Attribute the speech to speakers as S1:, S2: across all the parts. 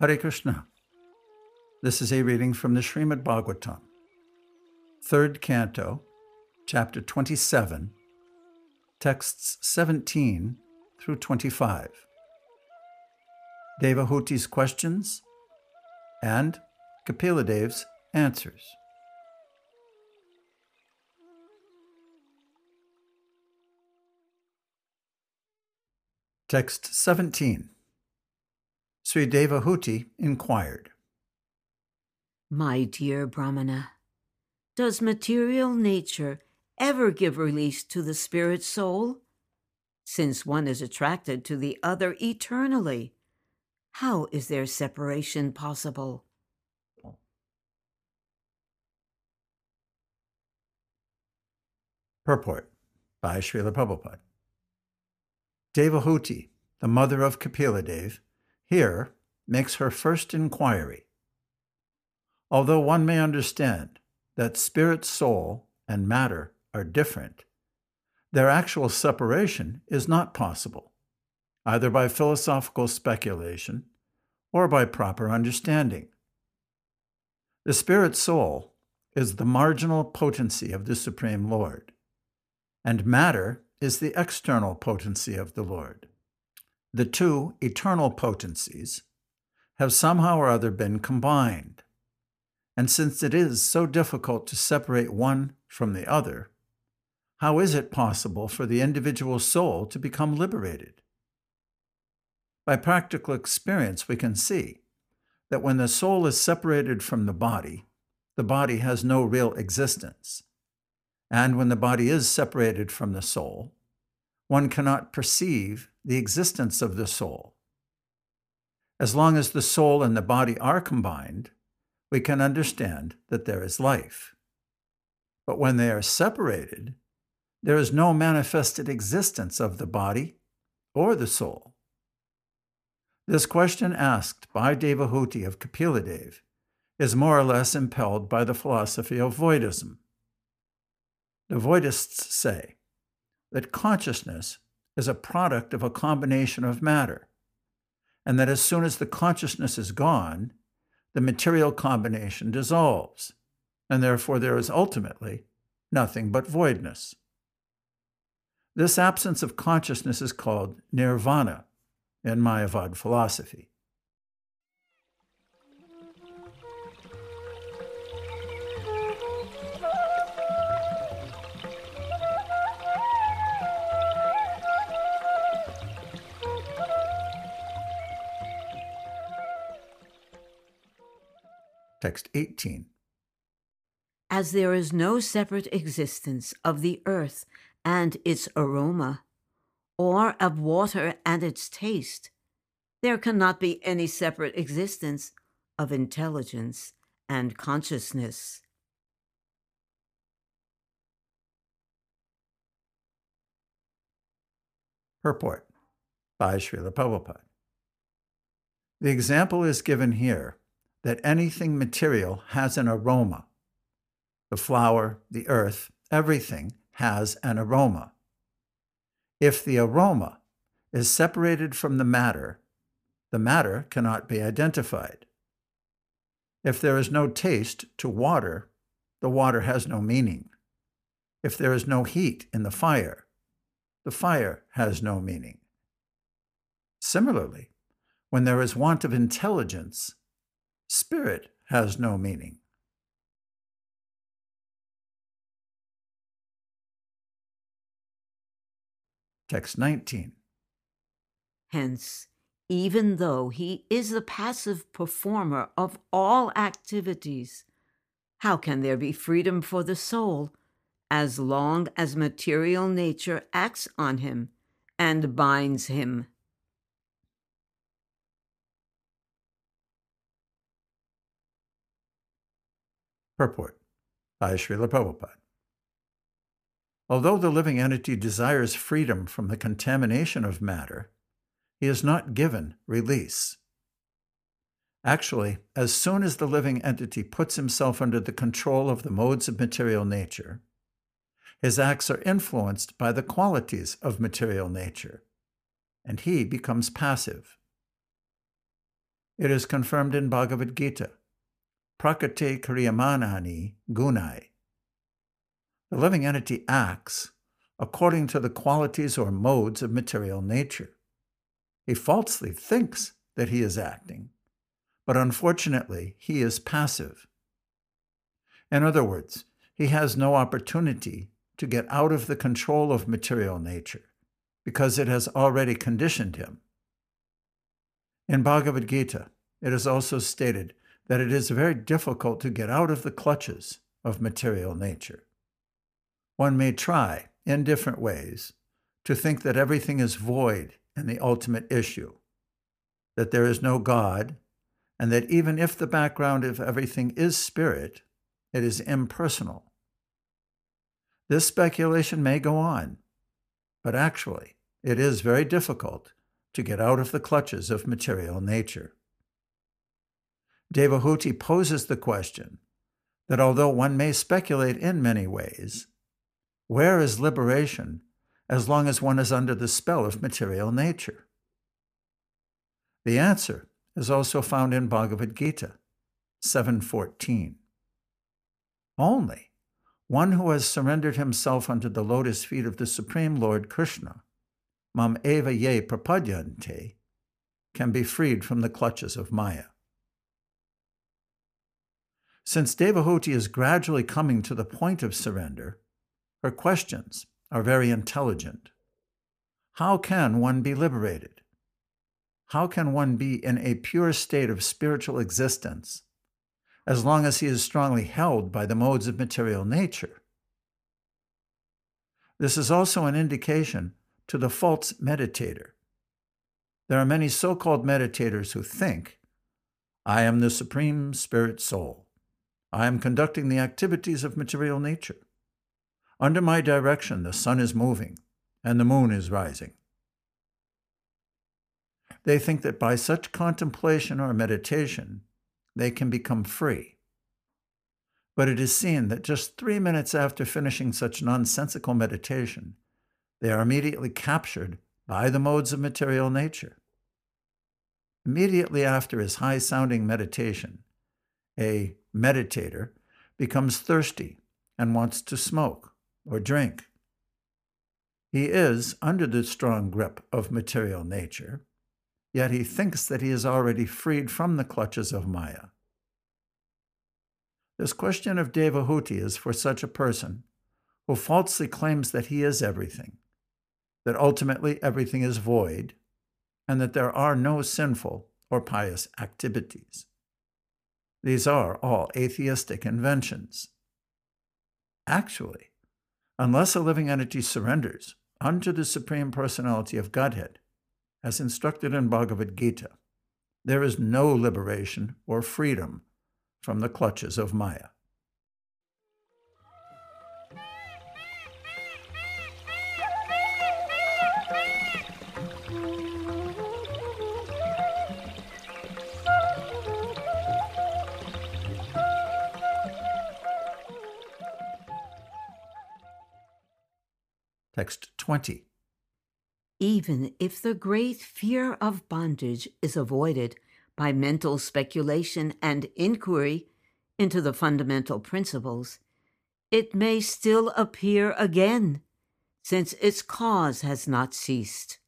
S1: Hare Krishna. This is a reading from the Srimad Bhagavatam, third canto, chapter 27, texts 17 through 25. Devahuti's questions and Kapiladev's answers. Text 17. Sri Devahuti inquired,
S2: My dear Brahmana, does material nature ever give release to the spirit soul? Since one is attracted to the other eternally, how is their separation possible?
S1: Purport by Srila Prabhupada. Devahuti, the mother of Kapiladev, here makes her first inquiry. Although one may understand that spirit, soul, and matter are different, their actual separation is not possible, either by philosophical speculation or by proper understanding. The spirit soul is the marginal potency of the Supreme Lord, and matter is the external potency of the Lord. The two eternal potencies have somehow or other been combined. And since it is so difficult to separate one from the other, how is it possible for the individual soul to become liberated? By practical experience, we can see that when the soul is separated from the body, the body has no real existence. And when the body is separated from the soul, one cannot perceive the existence of the soul. As long as the soul and the body are combined, we can understand that there is life. But when they are separated, there is no manifested existence of the body or the soul. This question asked by Devahuti of Kapiladev is more or less impelled by the philosophy of voidism. The voidists say that consciousness is a product of a combination of matter, and that as soon as the consciousness is gone, the material combination dissolves, and therefore there is ultimately nothing but voidness. This absence of consciousness is called nirvana in Mayavad philosophy. Text 18.
S2: As there is no separate existence of the earth and its aroma, or of water and its taste, there cannot be any separate existence of intelligence and consciousness.
S1: Purport by Srila Prabhupada. The example is given here that anything material has an aroma. The flower, the earth, everything has an aroma. If the aroma is separated from the matter, the matter cannot be identified. If there is no taste to water, the water has no meaning. If there is no heat in the fire, the fire has no meaning. Similarly, when there is want of intelligence, Spirit has no meaning. Text 19.
S2: Hence, even though he is the passive performer of all activities, how can there be freedom for the soul as long as material nature acts on him and binds him?
S1: Purport by Srila Prabhupada. Although the living entity desires freedom from the contamination of matter, he is not given release. Actually, as soon as the living entity puts himself under the control of the modes of material nature, his acts are influenced by the qualities of material nature, and he becomes passive. It is confirmed in Bhagavad Gita, Prakate Kriyamanani Gunai. The living entity acts according to the qualities or modes of material nature. He falsely thinks that he is acting, but unfortunately, he is passive. In other words, he has no opportunity to get out of the control of material nature because it has already conditioned him. In Bhagavad Gita, it is also stated that it is very difficult to get out of the clutches of material nature. One may try, in different ways, to think that everything is void in the ultimate issue, that there is no God, and that even if the background of everything is spirit, it is impersonal. This speculation may go on, but actually, it is very difficult to get out of the clutches of material nature. Devahuti poses the question that although one may speculate in many ways, where is liberation as long as one is under the spell of material nature? The answer is also found in Bhagavad Gita 7:14. Only one who has surrendered himself unto the lotus feet of the Supreme Lord Krishna, Mam Eva Ye Prapadyante, can be freed from the clutches of Maya. Since Devahuti is gradually coming to the point of surrender, her questions are very intelligent. How can one be liberated? How can one be in a pure state of spiritual existence as long as he is strongly held by the modes of material nature? This is also an indication to the false meditator. There are many so called meditators who think, I am the Supreme Spirit Soul. I am conducting the activities of material nature. Under my direction, the sun is moving and the moon is rising. They think that by such contemplation or meditation, they can become free. But it is seen that just three minutes after finishing such nonsensical meditation, they are immediately captured by the modes of material nature. Immediately after his high sounding meditation, a meditator becomes thirsty and wants to smoke or drink. He is under the strong grip of material nature, yet he thinks that he is already freed from the clutches of Maya. This question of Devahuti is for such a person who falsely claims that he is everything, that ultimately everything is void, and that there are no sinful or pious activities. These are all atheistic inventions. Actually, unless a living entity surrenders unto the Supreme Personality of Godhead, as instructed in Bhagavad Gita, there is no liberation or freedom from the clutches of Maya. Text 20.
S2: Even if the great fear of bondage is avoided by mental speculation and inquiry into the fundamental principles, it may still appear again, since its cause has not ceased.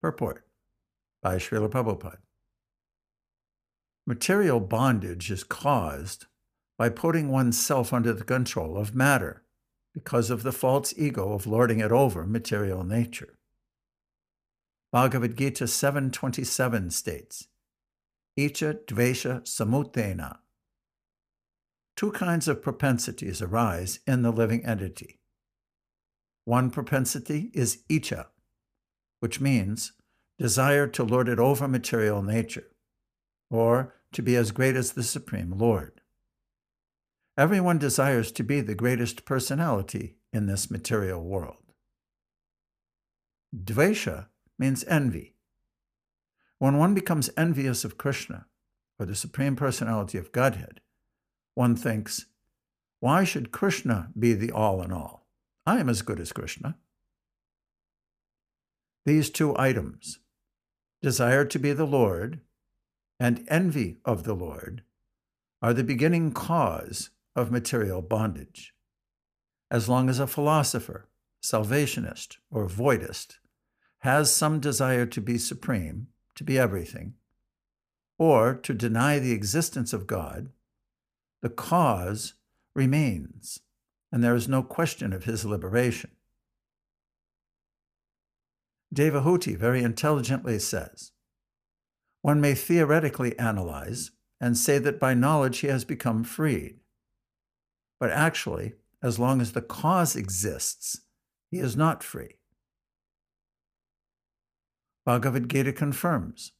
S1: Purport by Srila Prabhupada. Material bondage is caused by putting oneself under the control of matter because of the false ego of lording it over material nature. Bhagavad Gita 7.27 states, Icha dvesha samutena. Two kinds of propensities arise in the living entity. One propensity is icha, which means desire to lord it over material nature, or to be as great as the Supreme Lord. Everyone desires to be the greatest personality in this material world. Dvesha means envy. When one becomes envious of Krishna, or the Supreme Personality of Godhead, one thinks, why should Krishna be the all in all? I am as good as Krishna. These two items, desire to be the Lord and envy of the Lord, are the beginning cause of material bondage. As long as a philosopher, salvationist, or voidist has some desire to be supreme, to be everything, or to deny the existence of God, the cause remains, and there is no question of his liberation. Devahuti very intelligently says one may theoretically analyze and say that by knowledge he has become freed. But actually, as long as the cause exists, he is not free. Bhagavad Gita confirms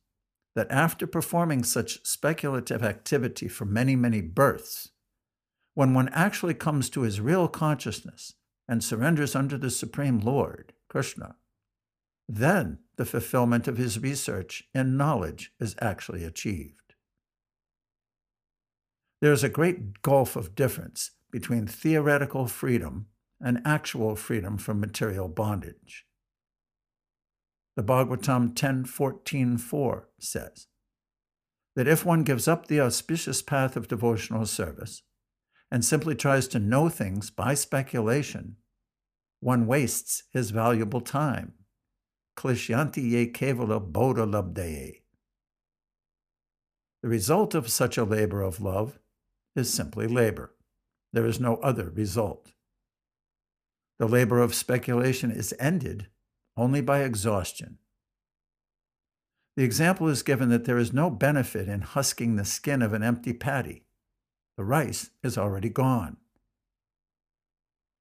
S1: that after performing such speculative activity for many, many births, when one actually comes to his real consciousness and surrenders under the Supreme Lord, Krishna, then the fulfillment of his research and knowledge is actually achieved. There is a great gulf of difference between theoretical freedom and actual freedom from material bondage. The Bhagavatam 10.14.4 says that if one gives up the auspicious path of devotional service and simply tries to know things by speculation, one wastes his valuable time. Klishyanti ye kevala bodha labdeye. The result of such a labor of love is simply labor. There is no other result. The labor of speculation is ended only by exhaustion. The example is given that there is no benefit in husking the skin of an empty paddy. The rice is already gone.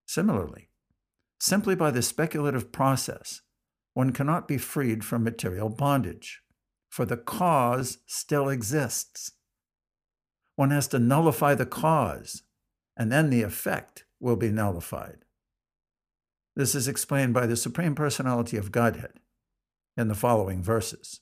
S1: Similarly, simply by the speculative process, one cannot be freed from material bondage, for the cause still exists. One has to nullify the cause, and then the effect will be nullified. This is explained by the Supreme Personality of Godhead in the following verses.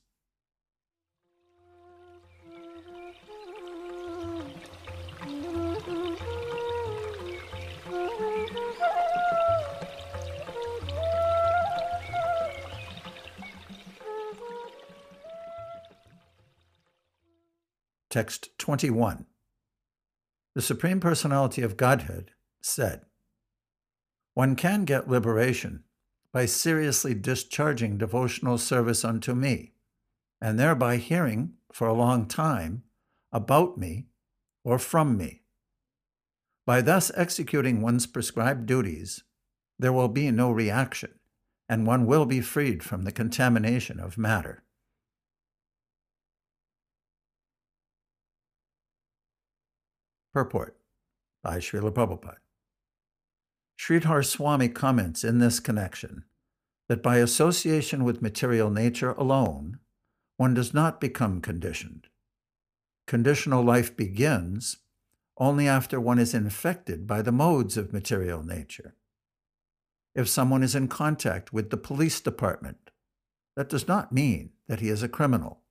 S1: Text 21. The Supreme Personality of Godhead said, one can get liberation by seriously discharging devotional service unto me, and thereby hearing for a long time about me or from me. By thus executing one's prescribed duties, there will be no reaction, and one will be freed from the contamination of matter. Purport by Srila Prabhupada. Sridhar Swami comments in this connection that by association with material nature alone, one does not become conditioned. Conditional life begins only after one is infected by the modes of material nature. If someone is in contact with the police department, that does not mean that he is a criminal.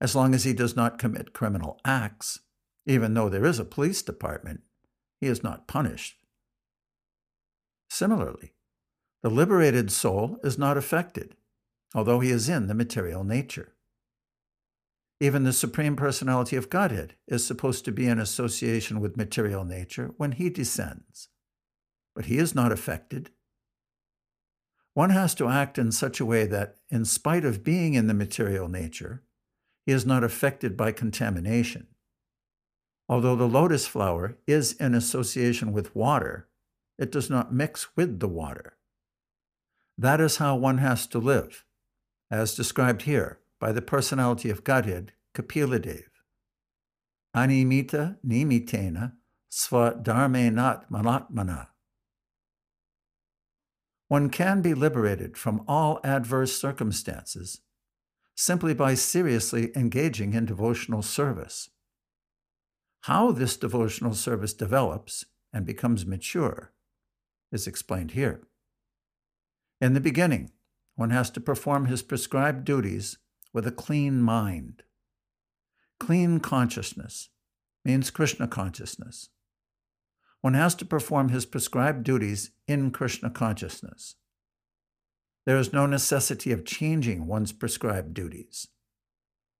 S1: As long as he does not commit criminal acts, even though there is a police department, he is not punished Similarly, the liberated soul is not affected, although he is in the material nature. Even the Supreme Personality of Godhead is supposed to be in association with material nature when he descends, but he is not affected. One has to act in such a way that, in spite of being in the material nature, he is not affected by contamination. Although the lotus flower is in association with water, it does not mix with the water. That is how one has to live, as described here by the personality of Godhead, Kapiladev. Animita nimitena sva dharmenat manatmana. One can be liberated from all adverse circumstances simply by seriously engaging in devotional service. How this devotional service develops and becomes mature is explained here. In the beginning, one has to perform his prescribed duties with a clean mind. Clean consciousness means Krishna consciousness. One has to perform his prescribed duties in Krishna consciousness. There is no necessity of changing one's prescribed duties.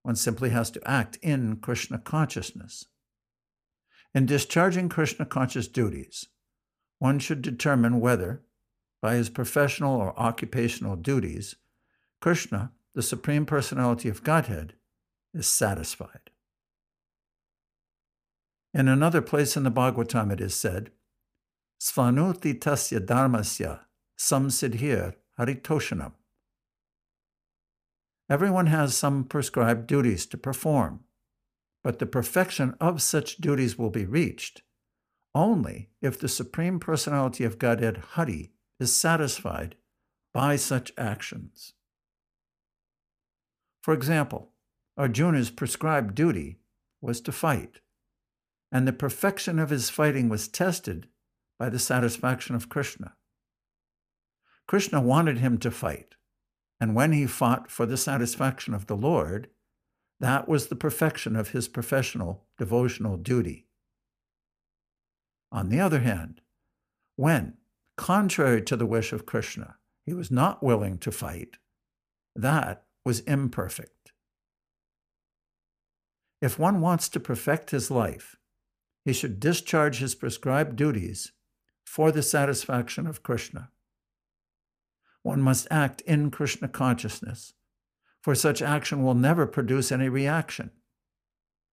S1: One simply has to act in Krishna consciousness. In discharging Krishna conscious duties, one should determine whether, by his professional or occupational duties, Krishna, the Supreme Personality of Godhead, is satisfied. In another place in the Bhagavatam, it is said, Svanuti tasya dharmasya samsidhir haritoshanam. Everyone has some prescribed duties to perform, but the perfection of such duties will be reached only if the Supreme Personality of Godhead Hari is satisfied by such actions. For example, Arjuna's prescribed duty was to fight, and the perfection of his fighting was tested by the satisfaction of Krishna. Krishna wanted him to fight, and when he fought for the satisfaction of the Lord, that was the perfection of his professional devotional duty. On the other hand, when, contrary to the wish of Krishna, he was not willing to fight, that was imperfect. If one wants to perfect his life, he should discharge his prescribed duties for the satisfaction of Krishna. One must act in Krishna consciousness, for such action will never produce any reaction.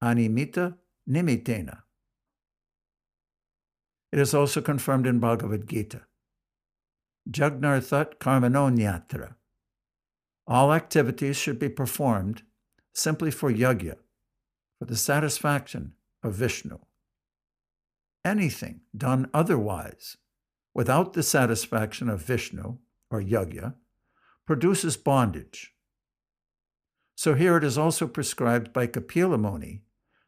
S1: Animita nimitena. It is also confirmed in Bhagavad Gita. Jagnarthat karmanonyatra. All activities should be performed simply for yajna, for the satisfaction of Vishnu. Anything done otherwise, without the satisfaction of Vishnu or yajna, produces bondage. So here it is also prescribed by Kapila Muni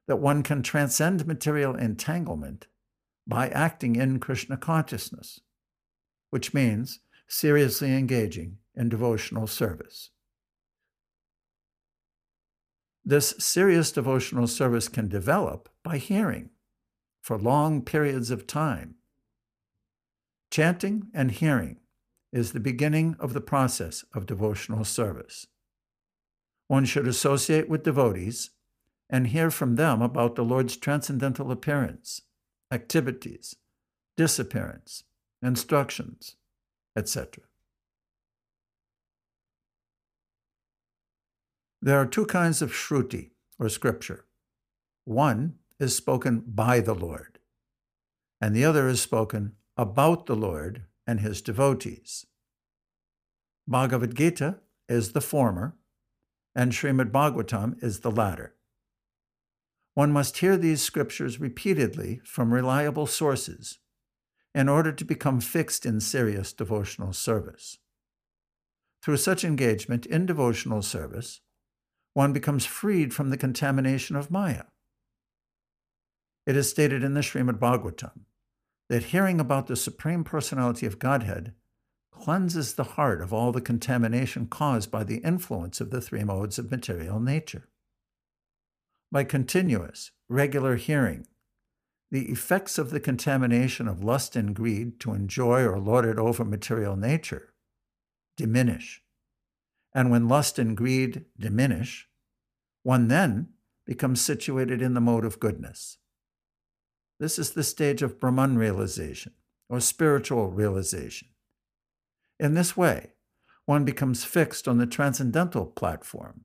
S1: that one can transcend material entanglement by acting in Krishna consciousness, which means seriously engaging in devotional service. This serious devotional service can develop by hearing for long periods of time. Chanting and hearing is the beginning of the process of devotional service. One should associate with devotees and hear from them about the Lord's transcendental appearance activities, disappearance, instructions, etc. There are two kinds of shruti, or scripture. One is spoken by the Lord, and the other is spoken about the Lord and his devotees. Bhagavad Gita is the former, and Srimad Bhagavatam is the latter. One must hear these scriptures repeatedly from reliable sources in order to become fixed in serious devotional service. Through such engagement in devotional service, one becomes freed from the contamination of Maya. It is stated in the Srimad Bhagavatam that hearing about the Supreme Personality of Godhead cleanses the heart of all the contamination caused by the influence of the three modes of material nature by continuous, regular hearing. The effects of the contamination of lust and greed to enjoy or lord it over material nature diminish. And when lust and greed diminish, one then becomes situated in the mode of goodness. This is the stage of Brahman realization or spiritual realization. In this way, one becomes fixed on the transcendental platform.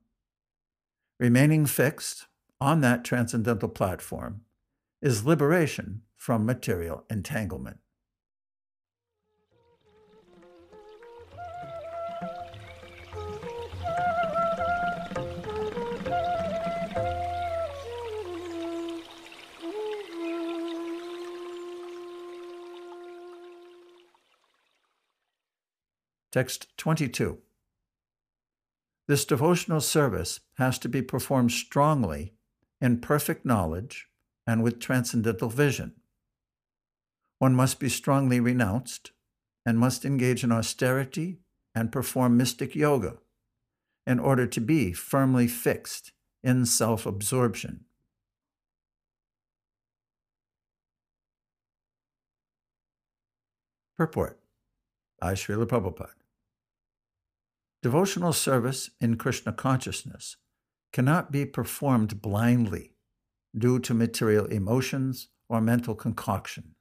S1: Remaining fixed on that transcendental platform is liberation from material entanglement. Text 22. This devotional service has to be performed strongly in perfect knowledge and with transcendental vision. One must be strongly renounced and must engage in austerity and perform mystic yoga in order to be firmly fixed in self absorption. Purport by Srila Prabhupada. Devotional service in Krishna consciousness cannot be performed blindly due to material emotions or mental concoction.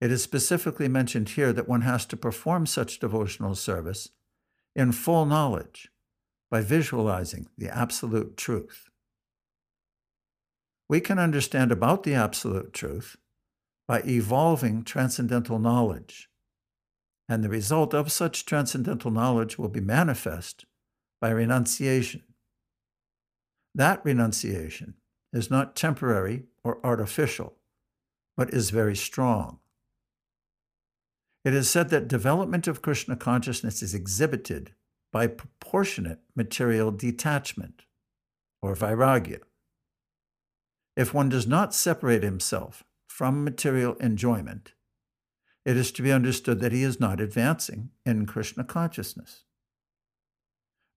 S1: It is specifically mentioned here that one has to perform such devotional service in full knowledge by visualizing the absolute truth. We can understand about the absolute truth by evolving transcendental knowledge, and the result of such transcendental knowledge will be manifest by renunciation. That renunciation is not temporary or artificial, but is very strong. It is said that development of Krishna consciousness is exhibited by proportionate material detachment, or vairagya. If one does not separate himself from material enjoyment, it is to be understood that he is not advancing in Krishna consciousness.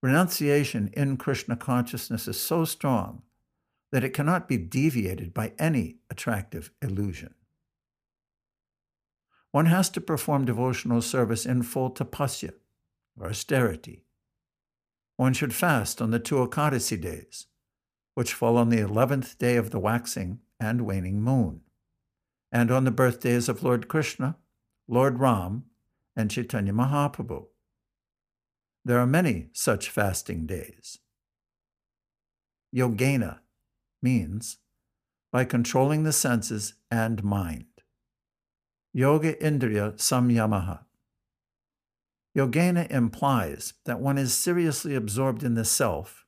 S1: Renunciation in Krishna consciousness is so strong that it cannot be deviated by any attractive illusion. One has to perform devotional service in full tapasya, or austerity. One should fast on the two Ekadasi days, which fall on the eleventh day of the waxing and waning moon, and on the birthdays of Lord Krishna, Lord Ram, and Chaitanya Mahaprabhu. There are many such fasting days. Yogena means by controlling the senses and mind. Yoga Indriya Samyamaha. Yogena implies that one is seriously absorbed in the self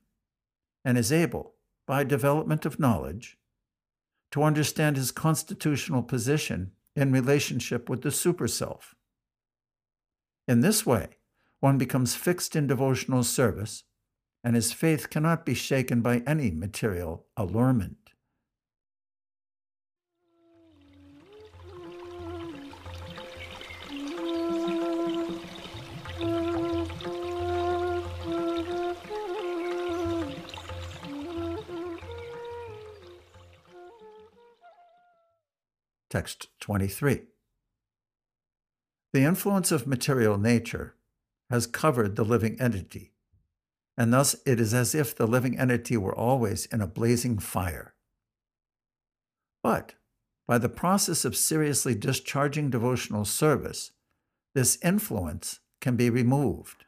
S1: and is able, by development of knowledge, to understand his constitutional position in relationship with the superself. In this way, one becomes fixed in devotional service, and his faith cannot be shaken by any material allurement. Text 23. The influence of material nature has covered the living entity, and thus it is as if the living entity were always in a blazing fire. But by the process of seriously discharging devotional service, this influence can be removed,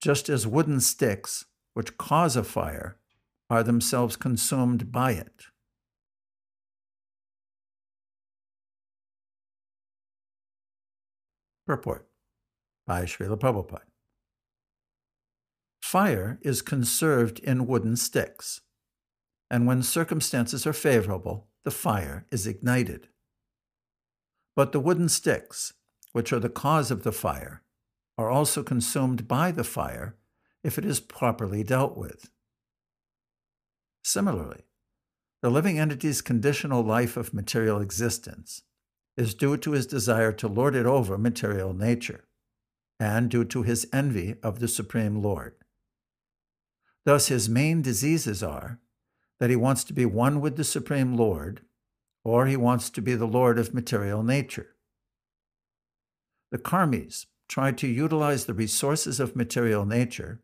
S1: just as wooden sticks, which cause a fire, are themselves consumed by it. Purport by Srila Prabhupada. Fire is conserved in wooden sticks, and when circumstances are favorable, the fire is ignited. But the wooden sticks, which are the cause of the fire, are also consumed by the fire if it is properly dealt with. Similarly, the living entity's conditional life of material existence is due to his desire to lord it over material nature, and due to his envy of the Supreme Lord. Thus, his main diseases are that he wants to be one with the Supreme Lord, or he wants to be the Lord of material nature. The karmis try to utilize the resources of material nature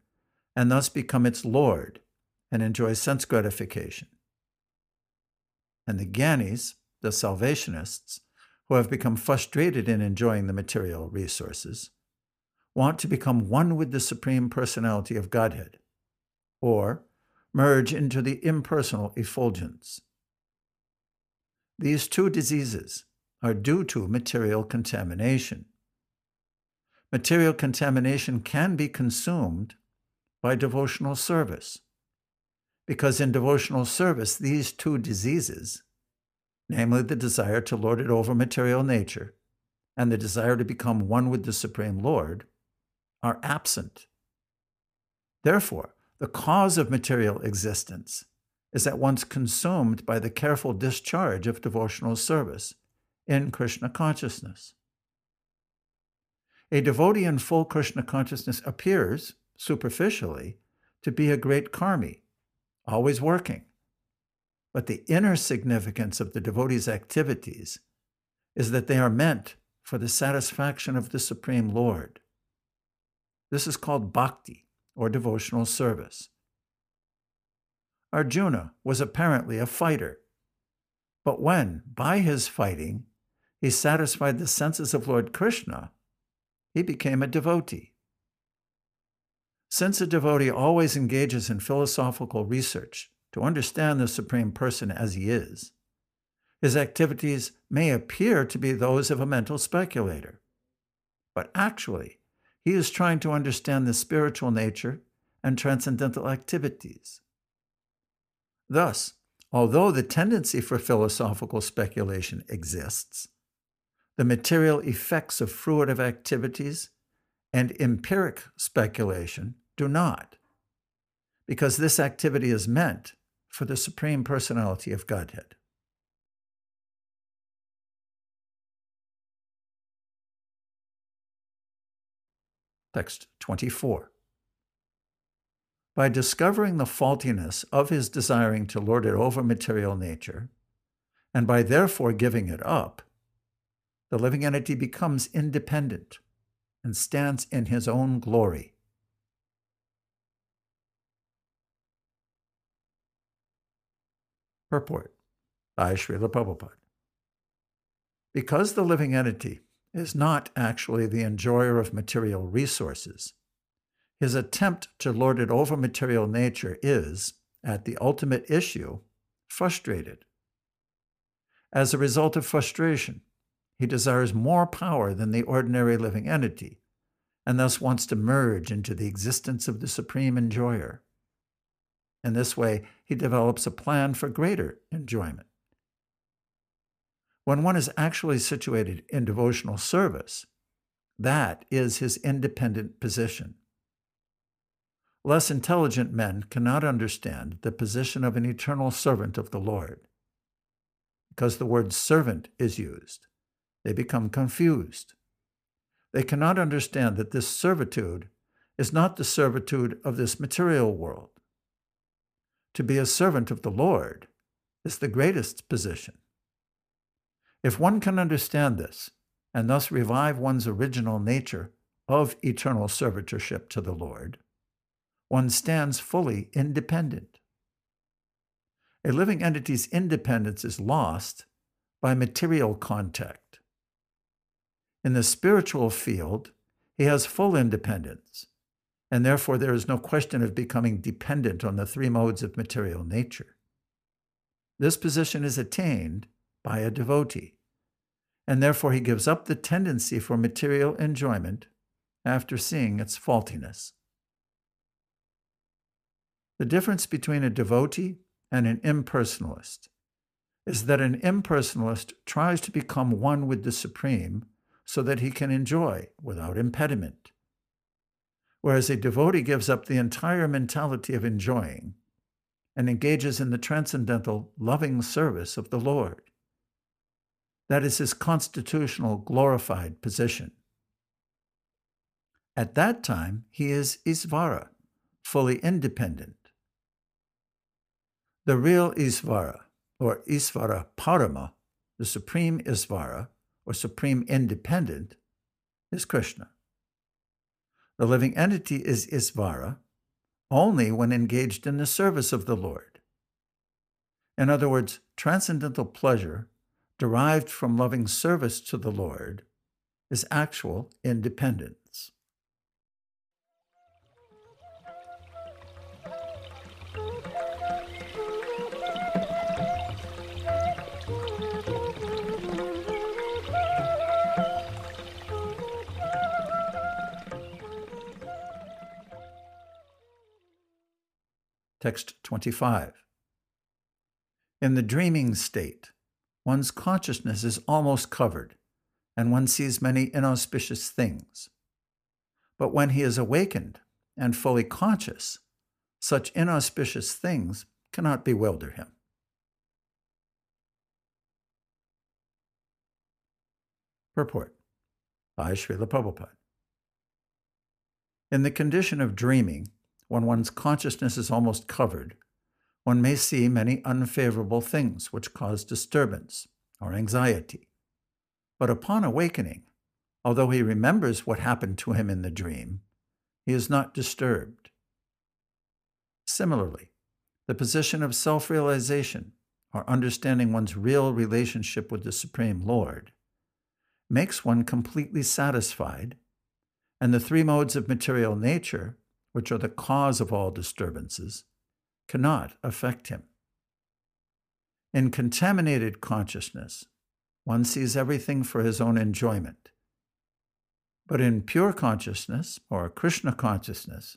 S1: and thus become its Lord and enjoy sense gratification. And the Gyanis, the Salvationists, who have become frustrated in enjoying the material resources, want to become one with the Supreme Personality of Godhead, or merge into the impersonal effulgence. These two diseases are due to material contamination. Material contamination can be consumed by devotional service, because in devotional service, these two diseases namely the desire to lord it over material nature and the desire to become one with the Supreme Lord, are absent. Therefore, the cause of material existence is at once consumed by the careful discharge of devotional service in Krishna consciousness. A devotee in full Krishna consciousness appears, superficially, to be a great karmi, always working, but the inner significance of the devotee's activities is that they are meant for the satisfaction of the Supreme Lord. This is called bhakti, or devotional service. Arjuna was apparently a fighter, but when, by his fighting, he satisfied the senses of Lord Krishna, he became a devotee. Since a devotee always engages in philosophical research to understand the Supreme Person as he is, his activities may appear to be those of a mental speculator. But actually, he is trying to understand the spiritual nature and transcendental activities. Thus, although the tendency for philosophical speculation exists, the material effects of fruitive activities and empiric speculation do not, because this activity is meant for the Supreme Personality of Godhead. Text 24. By discovering the faultiness of his desiring to lord it over material nature, and by therefore giving it up, the living entity becomes independent and stands in his own glory. Purport by Srila Prabhupada. Because the living entity is not actually the enjoyer of material resources, his attempt to lord it over material nature is, at the ultimate issue, frustrated. As a result of frustration, he desires more power than the ordinary living entity, and thus wants to merge into the existence of the supreme enjoyer. In this way, he develops a plan for greater enjoyment. When one is actually situated in devotional service, that is his independent position. Less intelligent men cannot understand the position of an eternal servant of the Lord. Because the word servant is used, they become confused. They cannot understand that this servitude is not the servitude of this material world. To be a servant of the Lord is the greatest position. If one can understand this, and thus revive one's original nature of eternal servitorship to the Lord, one stands fully independent. A living entity's independence is lost by material contact in the spiritual field, he has full independence, and therefore there is no question of becoming dependent on the three modes of material nature. This position is attained by a devotee, and therefore he gives up the tendency for material enjoyment after seeing its faultiness. The difference between a devotee and an impersonalist is that an impersonalist tries to become one with the Supreme so that he can enjoy without impediment. Whereas a devotee gives up the entire mentality of enjoying and engages in the transcendental, loving service of the Lord. That is his constitutional, glorified position. At that time, he is Isvara, fully independent. The real Isvara, or Isvara Parama, the supreme Isvara, or supreme independent is Krishna. The living entity is Isvara only when engaged in the service of the Lord. In other words, transcendental pleasure derived from loving service to the Lord is actual independence. Text 25. In the dreaming state, one's consciousness is almost covered, and one sees many inauspicious things. But when he is awakened and fully conscious, such inauspicious things cannot bewilder him. Purport by Srila Prabhupada. In the condition of dreaming, when one's consciousness is almost covered, one may see many unfavorable things which cause disturbance or anxiety. But upon awakening, although he remembers what happened to him in the dream, he is not disturbed. Similarly, the position of self realization, or understanding one's real relationship with the Supreme Lord, makes one completely satisfied, and the three modes of material nature, which are the cause of all disturbances, cannot affect him. In contaminated consciousness, one sees everything for his own enjoyment. But in pure consciousness, or Krishna consciousness,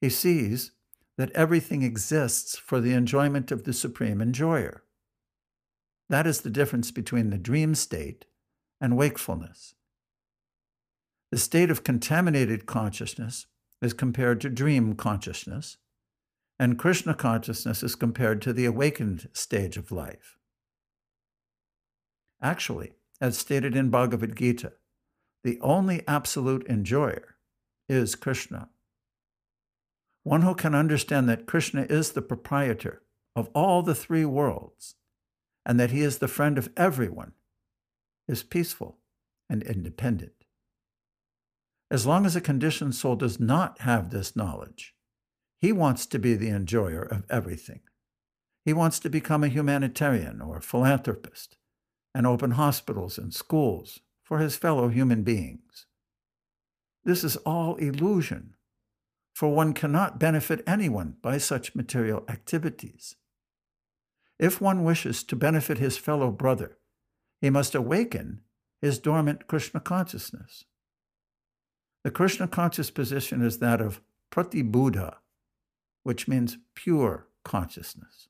S1: he sees that everything exists for the enjoyment of the Supreme Enjoyer. That is the difference between the dream state and wakefulness. The state of contaminated consciousness is compared to dream consciousness, and Krishna consciousness is compared to the awakened stage of life. Actually, as stated in Bhagavad Gita, the only absolute enjoyer is Krishna. One who can understand that Krishna is the proprietor of all the three worlds and that he is the friend of everyone is peaceful and independent. As long as a conditioned soul does not have this knowledge, he wants to be the enjoyer of everything. He wants to become a humanitarian or philanthropist and open hospitals and schools for his fellow human beings. This is all illusion, for one cannot benefit anyone by such material activities. If one wishes to benefit his fellow brother, he must awaken his dormant Krishna consciousness. The Krishna conscious position is that of pratibuddha, which means pure consciousness.